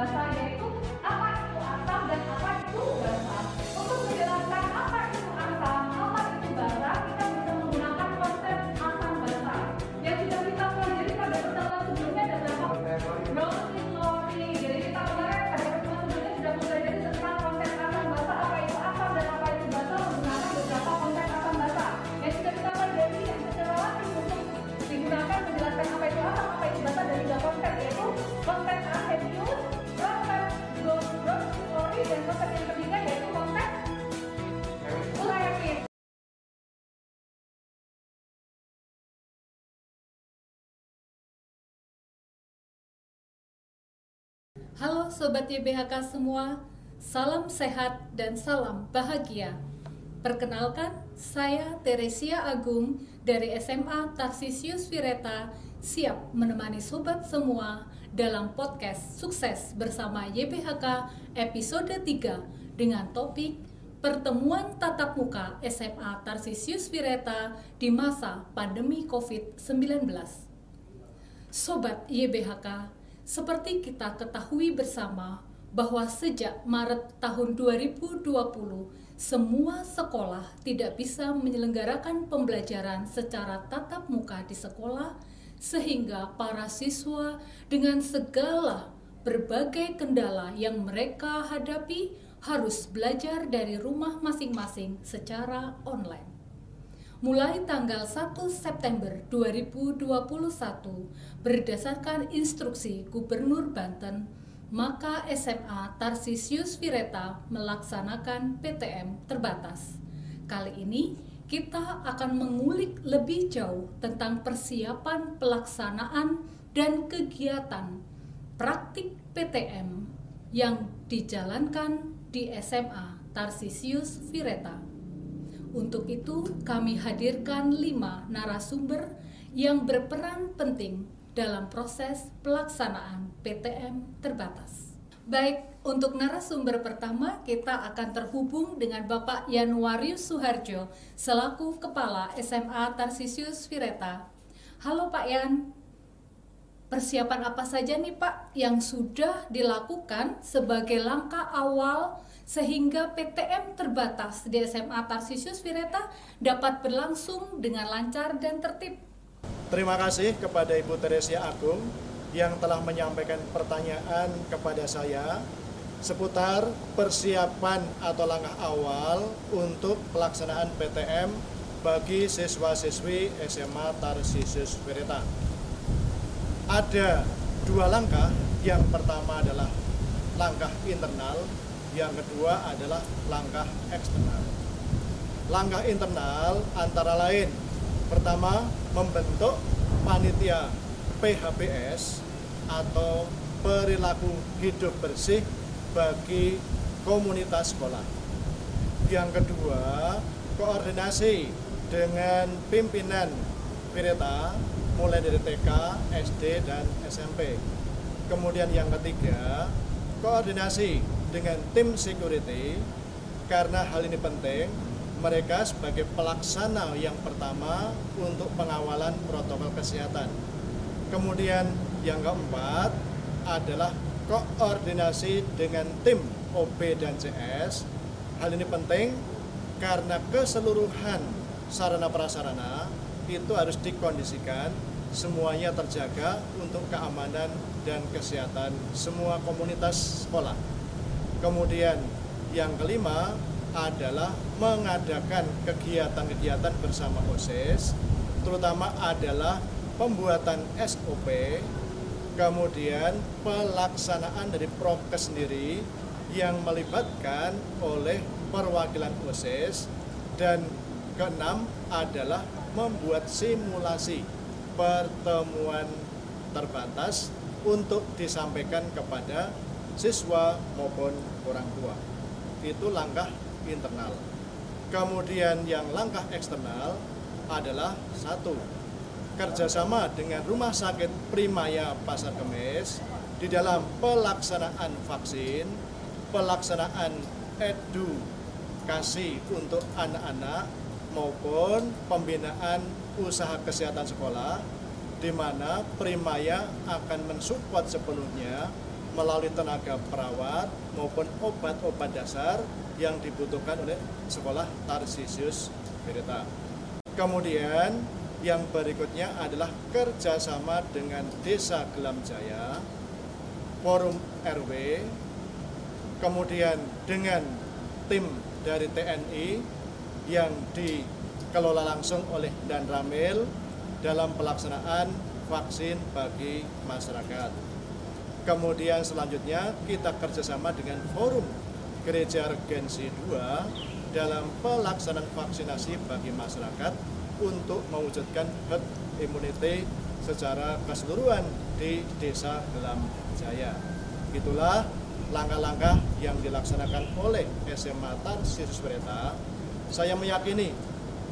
Halo Sobat YBHK semua, salam sehat dan salam bahagia. Perkenalkan, saya Teresia Agung dari SMA Tarsisius Vireta siap menemani sobat semua dalam podcast Sukses bersama YBHK episode 3 dengan topik Pertemuan tatap muka SMA Tarsisius Vireta di masa pandemi COVID-19. Sobat YBHK, seperti kita ketahui bersama bahwa sejak Maret tahun 2020 semua sekolah tidak bisa menyelenggarakan pembelajaran secara tatap muka di sekolah sehingga para siswa dengan segala berbagai kendala yang mereka hadapi harus belajar dari rumah masing-masing secara online mulai tanggal 1 September 2021 berdasarkan instruksi Gubernur Banten, maka SMA Tarsisius Vireta melaksanakan PTM terbatas. Kali ini kita akan mengulik lebih jauh tentang persiapan pelaksanaan dan kegiatan praktik PTM yang dijalankan di SMA Tarsisius Vireta. Untuk itu, kami hadirkan lima narasumber yang berperan penting dalam proses pelaksanaan PTM terbatas. Baik, untuk narasumber pertama kita akan terhubung dengan Bapak Yanuarius Suharjo selaku Kepala SMA Tarsisius Vireta. Halo Pak Yan. persiapan apa saja nih Pak yang sudah dilakukan sebagai langkah awal sehingga PTM terbatas di SMA Tarsisius Vireta dapat berlangsung dengan lancar dan tertib. Terima kasih kepada Ibu Teresia Agung yang telah menyampaikan pertanyaan kepada saya seputar persiapan atau langkah awal untuk pelaksanaan PTM bagi siswa-siswi SMA Tarsisius Vireta. Ada dua langkah, yang pertama adalah langkah internal yang kedua adalah langkah eksternal. Langkah internal antara lain pertama membentuk panitia PHBS atau perilaku hidup bersih bagi komunitas sekolah. Yang kedua, koordinasi dengan pimpinan Vireta mulai dari TK, SD, dan SMP. Kemudian yang ketiga, koordinasi dengan tim security karena hal ini penting mereka sebagai pelaksana yang pertama untuk pengawalan protokol kesehatan. Kemudian yang keempat adalah koordinasi dengan tim OB dan CS. Hal ini penting karena keseluruhan sarana prasarana itu harus dikondisikan semuanya terjaga untuk keamanan dan kesehatan semua komunitas sekolah. Kemudian yang kelima adalah mengadakan kegiatan-kegiatan bersama OSIS, terutama adalah pembuatan SOP, kemudian pelaksanaan dari prokes sendiri yang melibatkan oleh perwakilan OSIS, dan keenam adalah membuat simulasi pertemuan terbatas untuk disampaikan kepada siswa maupun orang tua. Itu langkah internal. Kemudian yang langkah eksternal adalah satu, kerjasama dengan Rumah Sakit Primaya Pasar Kemis di dalam pelaksanaan vaksin, pelaksanaan edukasi untuk anak-anak maupun pembinaan usaha kesehatan sekolah di mana Primaya akan mensupport sepenuhnya melalui tenaga perawat maupun obat-obat dasar yang dibutuhkan oleh sekolah Tarsisius Berita. Kemudian yang berikutnya adalah kerjasama dengan Desa Gelam Jaya, Forum RW, kemudian dengan tim dari TNI yang dikelola langsung oleh Dan Ramil dalam pelaksanaan vaksin bagi masyarakat. Kemudian selanjutnya kita kerjasama dengan forum Gereja Regensi 2 dalam pelaksanaan vaksinasi bagi masyarakat untuk mewujudkan herd immunity secara keseluruhan di Desa Gelam Jaya. Itulah langkah-langkah yang dilaksanakan oleh SMA Tarsius Bereta. Saya meyakini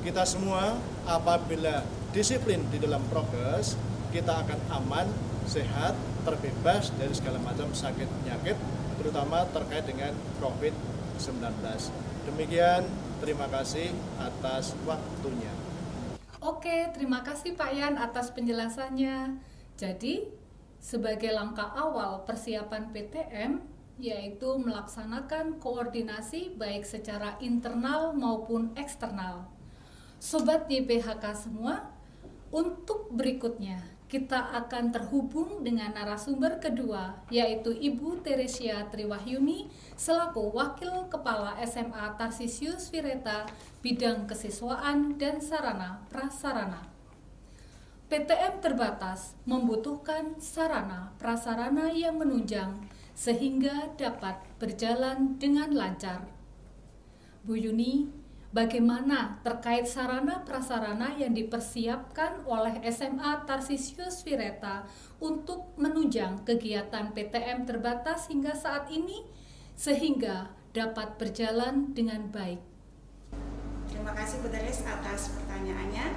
kita semua apabila disiplin di dalam progres, kita akan aman, sehat, terbebas dari segala macam sakit penyakit, terutama terkait dengan COVID-19. Demikian, terima kasih atas waktunya. Oke, terima kasih Pak Yan atas penjelasannya. Jadi, sebagai langkah awal persiapan PTM, yaitu melaksanakan koordinasi baik secara internal maupun eksternal. Sobat YPHK semua, untuk berikutnya kita akan terhubung dengan narasumber kedua, yaitu Ibu Teresia Triwahyuni selaku Wakil Kepala SMA Tarsisius Vireta Bidang Kesiswaan dan Sarana Prasarana. PTM terbatas membutuhkan sarana prasarana yang menunjang sehingga dapat berjalan dengan lancar. Bu Yuni Bagaimana terkait sarana prasarana yang dipersiapkan oleh SMA Tarsisius Vireta untuk menunjang kegiatan PTM terbatas hingga saat ini sehingga dapat berjalan dengan baik? Terima kasih Bu Teres atas pertanyaannya.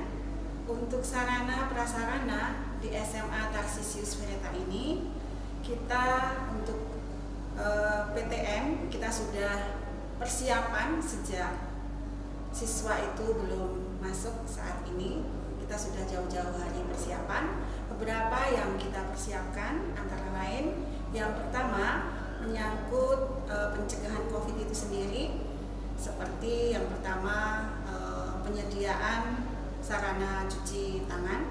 Untuk sarana prasarana di SMA Tarsisius Vireta ini kita untuk eh, PTM kita sudah persiapan sejak siswa itu belum masuk saat ini. Kita sudah jauh-jauh hari persiapan. Beberapa yang kita persiapkan antara lain yang pertama menyangkut e, pencegahan COVID itu sendiri. Seperti yang pertama e, penyediaan sarana cuci tangan.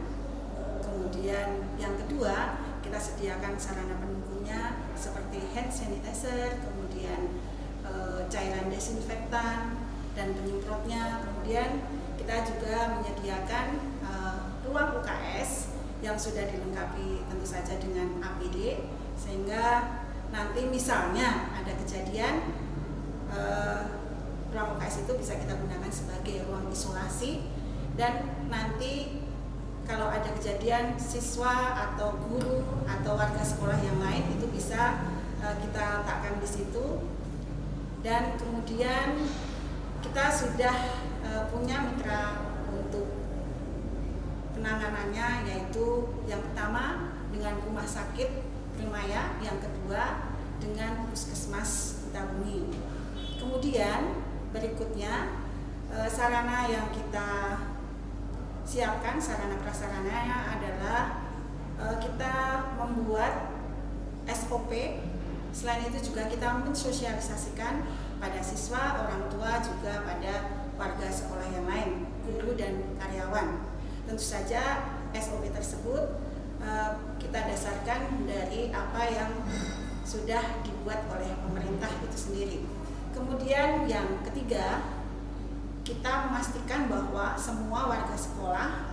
Kemudian yang kedua kita sediakan sarana pendukungnya seperti hand sanitizer kemudian e, cairan desinfektan dan penyemprotnya. Kemudian kita juga menyediakan e, ruang UKS yang sudah dilengkapi tentu saja dengan APD sehingga nanti misalnya ada kejadian eh, ruang UKS itu bisa kita gunakan sebagai ruang isolasi. Dan nanti kalau ada kejadian siswa atau guru atau warga sekolah yang lain itu bisa eh, kita letakkan di situ. Dan kemudian kita sudah eh, punya mitra untuk penanganannya yaitu yang pertama dengan rumah sakit Primaya, yang kedua dengan puskesmas Kutabumi. Kemudian berikutnya eh, sarana yang kita siapkan sarana prasarana adalah eh, kita membuat SOP. Selain itu juga kita mensosialisasikan pada siswa, orang tua juga pada warga sekolah yang lain, guru dan karyawan. Tentu saja SOP tersebut Eh, kita dasarkan dari apa yang sudah dibuat oleh pemerintah itu sendiri. Kemudian yang ketiga, kita memastikan bahwa semua warga sekolah,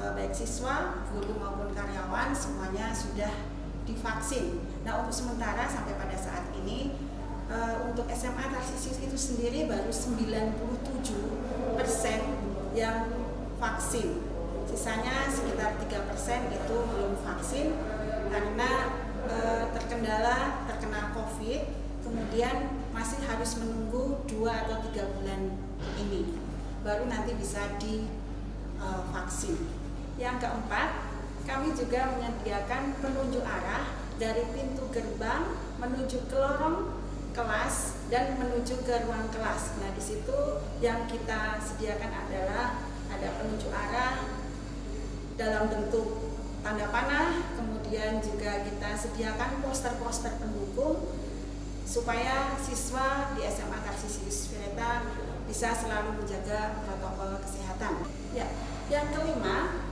eh, baik siswa, guru maupun karyawan, semuanya sudah divaksin. Nah untuk sementara sampai pada saat ini eh, untuk SMA Tarsisius itu sendiri baru 97 persen yang vaksin sisanya sekitar 3% itu belum vaksin karena e, terkendala terkena COVID kemudian masih harus menunggu 2 atau 3 bulan ini baru nanti bisa divaksin. E, Yang keempat, kami juga menyediakan penunjuk arah dari pintu gerbang menuju ke lorong kelas dan menuju ke ruang kelas. Nah, di situ yang kita sediakan adalah ada penunjuk arah dalam bentuk tanda panah, kemudian juga kita sediakan poster-poster pendukung supaya siswa di SMA Tarsisius Vireta bisa selalu menjaga protokol kesehatan. Ya, yang kelima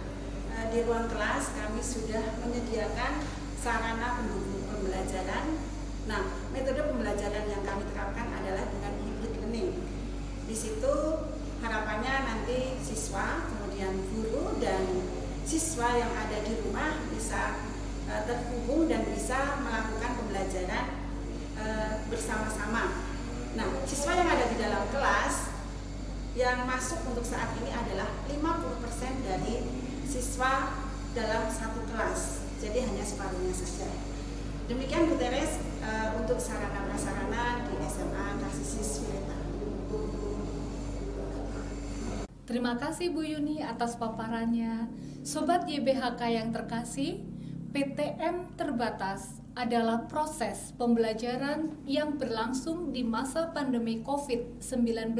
eh, di ruang kelas kami sudah menyediakan sarana pendukung pembelajaran. Nah, metode pembelajaran yang kami terapkan adalah dengan hybrid learning. Di situ harapannya nanti siswa, kemudian guru dan siswa yang ada di rumah bisa uh, terhubung dan bisa melakukan pembelajaran uh, bersama-sama. Nah, siswa yang ada di dalam kelas yang masuk untuk saat ini adalah 50% dari siswa dalam satu kelas. Jadi hanya separuhnya saja. Demikian Bu Teres uh, untuk sarana prasarana di SMA Narsisis Wireta. Terima kasih Bu Yuni atas paparannya. Sobat YBHK yang terkasih, PTM terbatas adalah proses pembelajaran yang berlangsung di masa pandemi COVID-19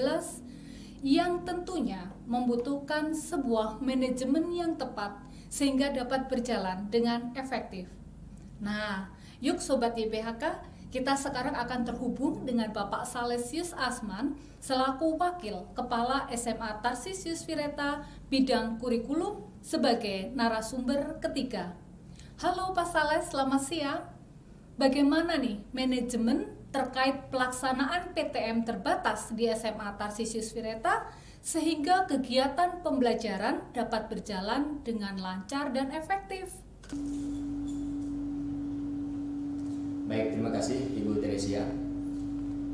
yang tentunya membutuhkan sebuah manajemen yang tepat sehingga dapat berjalan dengan efektif. Nah, yuk Sobat YBHK, kita sekarang akan terhubung dengan Bapak Salesius Asman selaku Wakil Kepala SMA Tarsisius Vireta bidang kurikulum sebagai narasumber ketiga. Halo Pak Saleh, selamat siang. Bagaimana nih manajemen terkait pelaksanaan PTM terbatas di SMA Tarsisius Vireta sehingga kegiatan pembelajaran dapat berjalan dengan lancar dan efektif? Baik, terima kasih Ibu Teresia.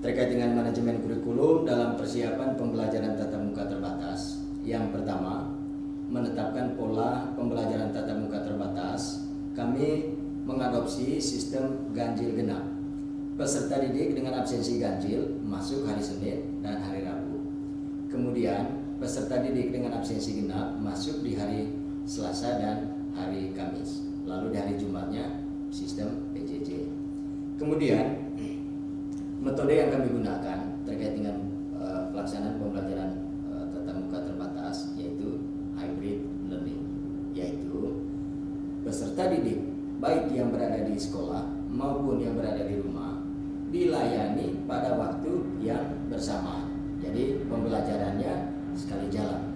Terkait dengan manajemen kurikulum dalam persiapan pembelajaran tatap muka terbatas, yang pertama, menetapkan pola pembelajaran tatap muka terbatas, kami mengadopsi sistem ganjil genap. Peserta didik dengan absensi ganjil masuk hari Senin dan hari Rabu. Kemudian peserta didik dengan absensi genap masuk di hari Selasa dan hari Kamis. Lalu di hari Jumatnya sistem PJJ. Kemudian metode yang kami gunakan terkait dengan uh, pelaksanaan pembelajaran uh, tatap muka terbatas yaitu hybrid learning yaitu peserta didik baik yang berada di sekolah maupun yang berada di rumah dilayani pada waktu yang bersamaan. Jadi pembelajarannya sekali jalan.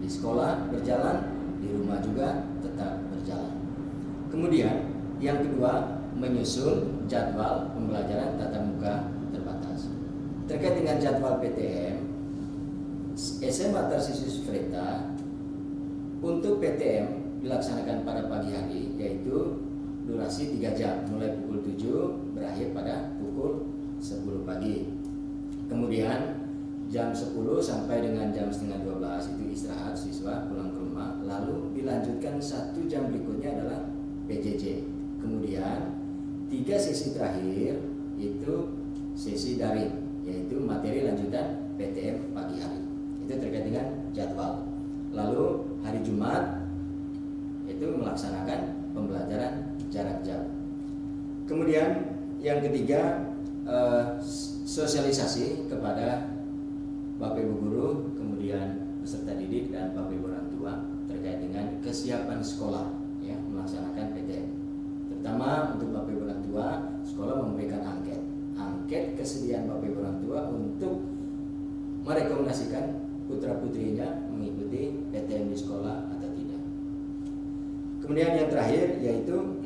Di sekolah berjalan, di rumah juga tetap berjalan. Kemudian yang kedua menyusun jadwal pembelajaran tatap muka terbatas. Terkait dengan jadwal PTM, SMA Tarsius Freta untuk PTM dilaksanakan pada pagi hari yaitu durasi 3 jam mulai pukul 7 berakhir pada pukul 10 pagi. Kemudian jam 10 sampai dengan jam setengah 12 itu istirahat siswa pulang ke rumah lalu dilanjutkan satu jam berikutnya adalah PJJ. Kemudian tiga sesi terakhir itu sesi daring yaitu materi lanjutan PTM pagi hari. Itu terkait dengan jadwal. Lalu hari Jumat itu melaksanakan pembelajaran jarak jauh. Kemudian yang ketiga eh, sosialisasi kepada Bapak Ibu guru, kemudian peserta didik dan Bapak Ibu orang tua terkait dengan kesiapan sekolah ya melaksanakan PTM. Terutama untuk Bapak Ibu orang tua, sekolah memberikan angket. Angket kesediaan Bapak Ibu orang tua untuk merekomendasikan putra putrinya mengikuti PTM di sekolah atau tidak. Kemudian yang terakhir yaitu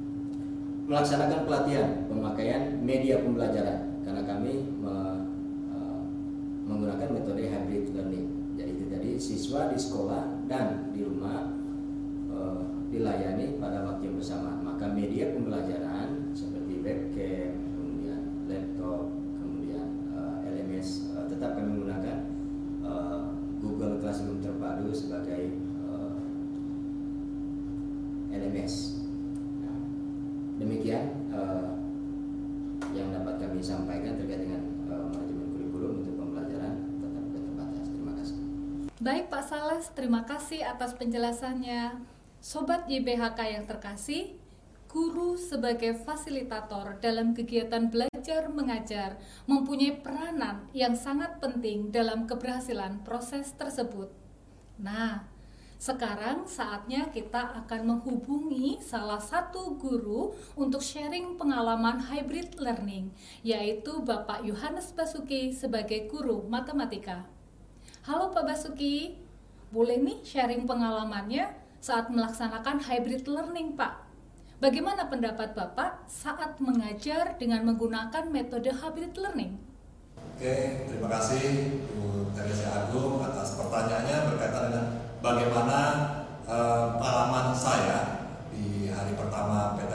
melaksanakan pelatihan pemakaian media pembelajaran karena kami me, e, menggunakan metode hybrid learning. Jadi itu tadi siswa di sekolah dan di rumah e, dilayani pada waktu yang bersama. Maka media pembelajaran seperti webcam, kemudian laptop, kemudian e, LMS e, tetap kami menggunakan e, Google Classroom terpadu sebagai e, LMS. Nah, demikian uh, yang dapat kami sampaikan terkait dengan uh, manajemen kurikulum untuk pembelajaran muka terbatas. Terima kasih. Baik Pak Sales, terima kasih atas penjelasannya. Sobat YBHK yang terkasih, guru sebagai fasilitator dalam kegiatan belajar mengajar mempunyai peranan yang sangat penting dalam keberhasilan proses tersebut. Nah, sekarang saatnya kita akan menghubungi salah satu guru untuk sharing pengalaman hybrid learning, yaitu Bapak Yohanes Basuki sebagai guru matematika. Halo Pak Basuki, boleh nih sharing pengalamannya saat melaksanakan hybrid learning Pak? Bagaimana pendapat Bapak saat mengajar dengan menggunakan metode hybrid learning? Oke, terima kasih Bu Teresa Agung atas pertanyaannya berkaitan dengan bagaimana eh, pengalaman saya di hari pertama PTM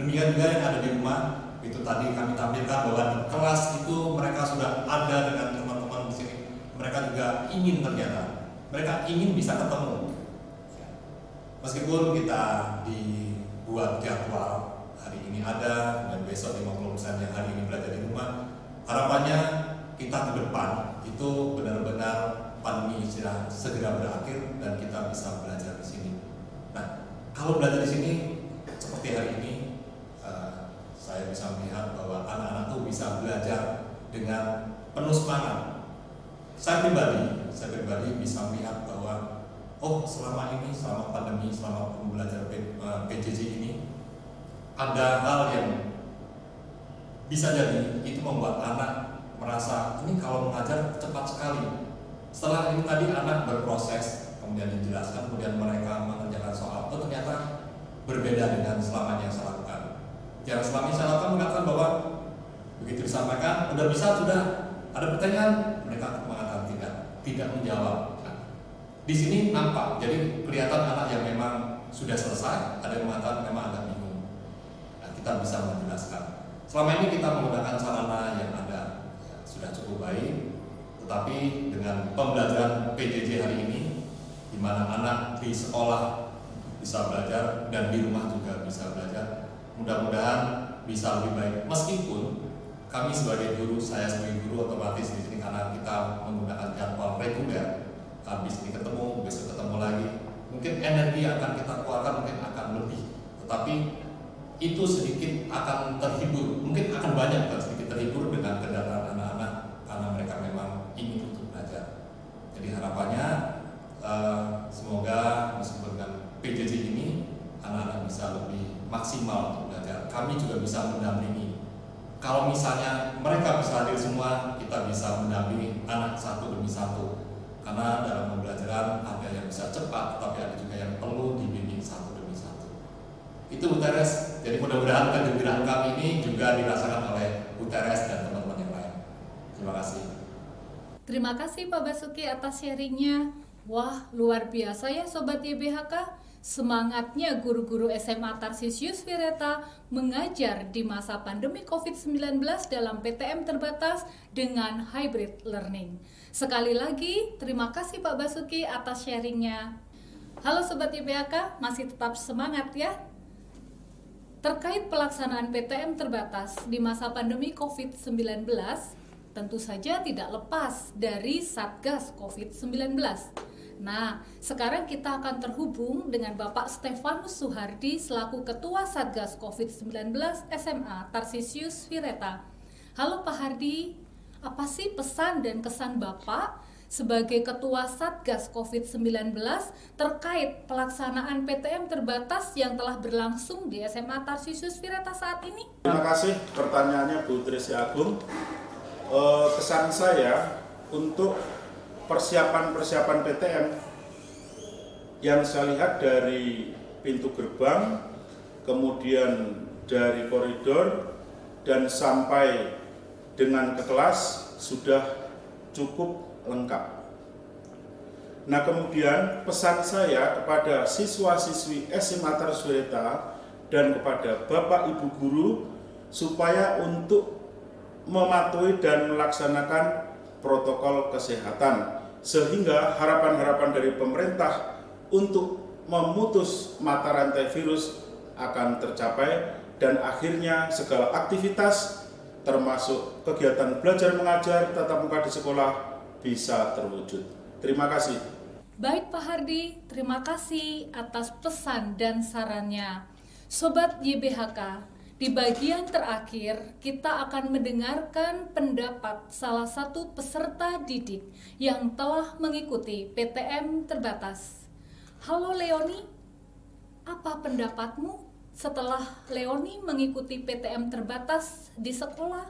Demikian juga yang ada di rumah itu tadi kami tampilkan bahwa di kelas itu mereka sudah ada dengan teman-teman di sini. Mereka juga ingin ternyata, mereka ingin bisa ketemu. Meskipun kita dibuat jadwal hari ini ada dan besok 50% yang hari ini belajar di rumah, harapannya kita ke depan itu benar-benar pandemi sudah segera berakhir dan kita bisa belajar di sini. Nah, kalau belajar di sini seperti hari ini saya bisa melihat bahwa anak-anak tuh bisa belajar dengan penuh semangat. Saya pribadi, saya pribadi bisa melihat bahwa oh selama ini, selama pandemi, selama pembelajaran P- eh, PJJ ini ada hal yang bisa jadi itu membuat anak merasa ini kalau mengajar cepat sekali. Setelah ini tadi anak berproses, kemudian dijelaskan, kemudian mereka mengerjakan soal, oh ternyata berbeda dengan selama ini saya lakukan mengatakan bahwa begitu disampaikan, udah bisa sudah ada pertanyaan, mereka mengatakan tidak, tidak menjawab. Di sini nampak, jadi kelihatan anak yang memang sudah selesai, ada yang mengatakan memang agak bingung. Nah, kita bisa menjelaskan. Selama ini kita menggunakan sarana yang ada ya, sudah cukup baik, tetapi dengan pembelajaran PJJ hari ini, di mana anak di sekolah bisa belajar dan di rumah juga bisa belajar, mudah-mudahan bisa lebih baik. Meskipun kami sebagai guru, saya sebagai guru otomatis di sini karena kita menggunakan jadwal reguler, habis ini ketemu, besok ketemu lagi, mungkin energi yang akan kita keluarkan mungkin akan lebih, tetapi itu sedikit akan terhibur, mungkin akan banyak kan sedikit terhibur dengan kendaraan anak-anak karena mereka memang ingin untuk belajar. Jadi harapannya uh, semoga meskipun dengan PJJ ini anak-anak bisa lebih maksimal untuk belajar. Kami bisa mendampingi. Kalau misalnya mereka bisa hadir semua, kita bisa mendampingi anak satu demi satu. Karena dalam pembelajaran ada yang bisa cepat, tapi ada juga yang perlu dibimbing satu demi satu. Itu Bu Teres. Jadi mudah-mudahan kegembiraan kami ini juga dirasakan oleh Bu Teres dan teman-teman yang lain. Terima kasih. Terima kasih Pak Basuki atas sharingnya. Wah, luar biasa ya Sobat YBHK. Semangatnya guru-guru SMA Tarsisius Vireta mengajar di masa pandemi COVID-19 dalam PTM terbatas dengan hybrid learning. Sekali lagi, terima kasih Pak Basuki atas sharingnya. Halo Sobat YBHK, masih tetap semangat ya? Terkait pelaksanaan PTM terbatas di masa pandemi COVID-19, tentu saja tidak lepas dari Satgas COVID-19 Nah, sekarang kita akan terhubung dengan Bapak Stefanus Suhardi selaku Ketua Satgas COVID-19 SMA Tarsisius Vireta. Halo Pak Hardi, apa sih pesan dan kesan Bapak sebagai Ketua Satgas COVID-19 terkait pelaksanaan PTM terbatas yang telah berlangsung di SMA Tarsisius Vireta saat ini? Terima kasih pertanyaannya Bu Trisi Agung. Eh, kesan saya untuk persiapan-persiapan PTM yang saya lihat dari pintu gerbang, kemudian dari koridor, dan sampai dengan ke kelas sudah cukup lengkap. Nah kemudian pesan saya kepada siswa-siswi SMA Tarsweta dan kepada Bapak Ibu Guru supaya untuk mematuhi dan melaksanakan protokol kesehatan sehingga harapan-harapan dari pemerintah untuk memutus mata rantai virus akan tercapai dan akhirnya segala aktivitas termasuk kegiatan belajar mengajar tatap muka di sekolah bisa terwujud. Terima kasih. Baik Pak Hardi, terima kasih atas pesan dan sarannya. Sobat YBHK, di bagian terakhir, kita akan mendengarkan pendapat salah satu peserta didik yang telah mengikuti PTM terbatas. Halo Leoni, apa pendapatmu setelah Leoni mengikuti PTM terbatas di sekolah?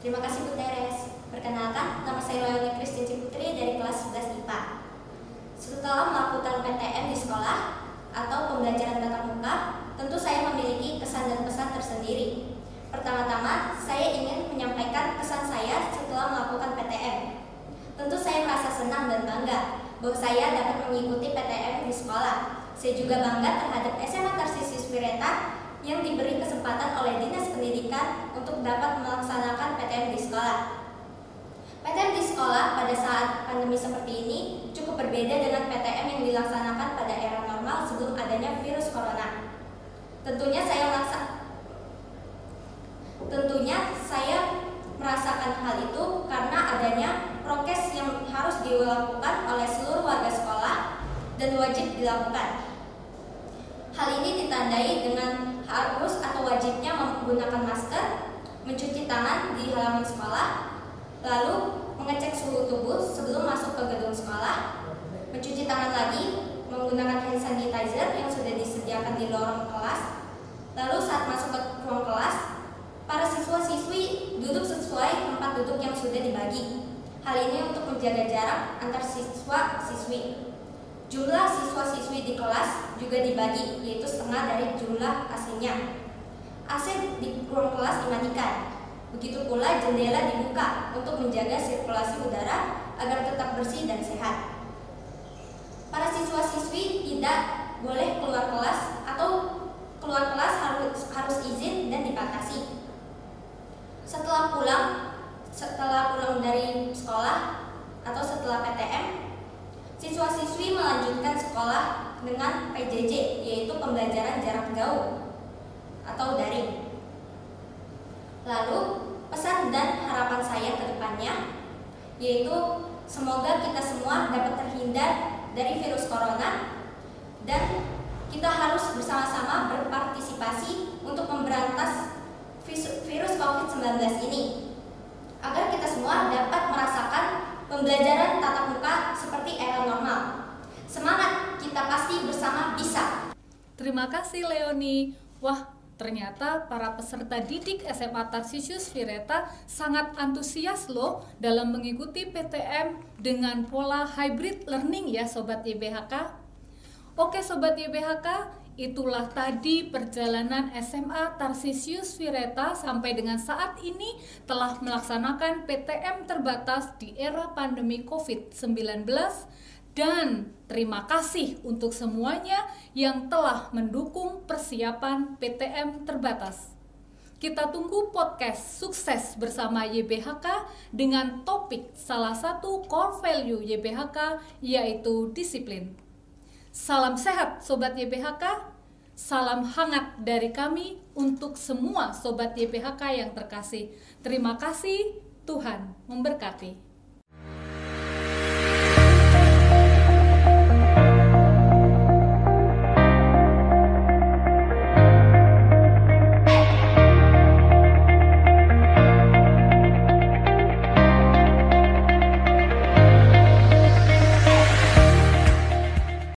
Terima kasih Bu Teres. Perkenalkan, nama saya Leoni Kristi Putri dari kelas 11 IPA. Setelah melakukan PTM di sekolah atau pembelajaran tatap muka, tentu saya memiliki kesan dan pesan tersendiri. Pertama-tama, saya ingin menyampaikan kesan saya setelah melakukan PTM. Tentu saya merasa senang dan bangga bahwa saya dapat mengikuti PTM di sekolah. Saya juga bangga terhadap SMA Tarsisius Wireta yang diberi kesempatan oleh Dinas Pendidikan untuk dapat melaksanakan PTM di sekolah. PTM di sekolah pada saat pandemi seperti ini cukup berbeda dengan PTM yang dilaksanakan pada era normal sebelum adanya virus corona. Tentunya saya merasa Tentunya saya merasakan hal itu karena adanya prokes yang harus dilakukan oleh seluruh warga sekolah dan wajib dilakukan. Hal ini ditandai dengan harus atau wajibnya menggunakan masker, mencuci tangan di halaman sekolah, lalu mengecek suhu tubuh sebelum masuk ke gedung sekolah, mencuci tangan lagi menggunakan hand sanitizer yang sudah disediakan di lorong kelas. Lalu saat masuk ke ruang kelas, para siswa-siswi duduk sesuai tempat duduk yang sudah dibagi. Hal ini untuk menjaga jarak antar siswa-siswi. Jumlah siswa-siswi di kelas juga dibagi, yaitu setengah dari jumlah aslinya. AC di ruang kelas dimatikan. Begitu pula jendela dibuka untuk menjaga sirkulasi udara agar tetap bersih dan sehat. Para siswa-siswi tidak boleh keluar kelas atau keluar kelas harus harus izin dan dibatasi. Setelah pulang setelah pulang dari sekolah atau setelah PTM, siswa-siswi melanjutkan sekolah dengan PJJ yaitu pembelajaran jarak jauh atau daring. Lalu, pesan dan harapan saya ke depannya yaitu semoga kita semua dapat terhindar dari virus corona dan kita harus bersama-sama berpartisipasi untuk memberantas virus COVID-19 ini agar kita semua dapat merasakan pembelajaran tatap muka seperti era normal. Semangat, kita pasti bersama bisa. Terima kasih Leoni. Wah, Ternyata para peserta didik SMA Tarsisius Vireta sangat antusias loh dalam mengikuti PTM dengan pola hybrid learning ya Sobat YBHK. Oke Sobat YBHK, itulah tadi perjalanan SMA Tarsisius Vireta sampai dengan saat ini telah melaksanakan PTM terbatas di era pandemi COVID-19 dan terima kasih untuk semuanya yang telah mendukung persiapan PTM terbatas. Kita tunggu podcast sukses bersama YBHK dengan topik salah satu core value YBHK yaitu disiplin. Salam sehat Sobat YBHK, salam hangat dari kami untuk semua Sobat YBHK yang terkasih. Terima kasih, Tuhan memberkati.